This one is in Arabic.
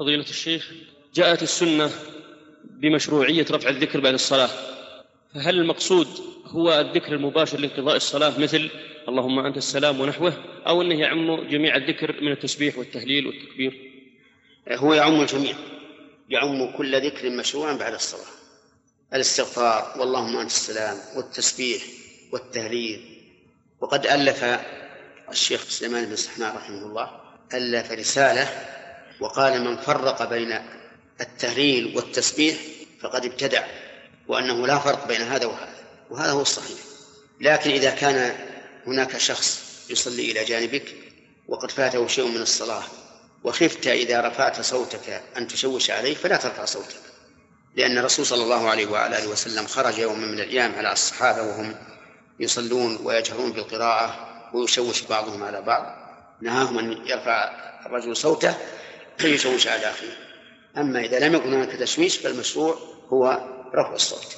فضيلة الشيخ جاءت السنة بمشروعية رفع الذكر بعد الصلاة فهل المقصود هو الذكر المباشر لانقضاء الصلاة مثل اللهم أنت السلام ونحوه أو أنه يعم جميع الذكر من التسبيح والتهليل والتكبير؟ هو يعم الجميع يعم كل ذكر مشروع بعد الصلاة الاستغفار واللهم أنت السلام والتسبيح والتهليل وقد ألف الشيخ سليمان بن سحنان رحمه الله ألف رسالة وقال من فرق بين التهليل والتسبيح فقد ابتدع وأنه لا فرق بين هذا وهذا وهذا هو الصحيح. لكن إذا كان هناك شخص يصلي إلى جانبك وقد فاته شيء من الصلاة وخفت إذا رفعت صوتك أن تشوش عليه فلا ترفع صوتك لأن الرسول صلى الله عليه وعلى آله وسلم خرج يوما من الأيام على الصحابة وهم يصلون ويجهرون بالقراءة ويشوش بعضهم على بعض نهاهم أن يرفع الرجل صوته فيشوش على أخيه أما إذا لم يكن هناك تشويش فالمشروع هو رفع الصوت.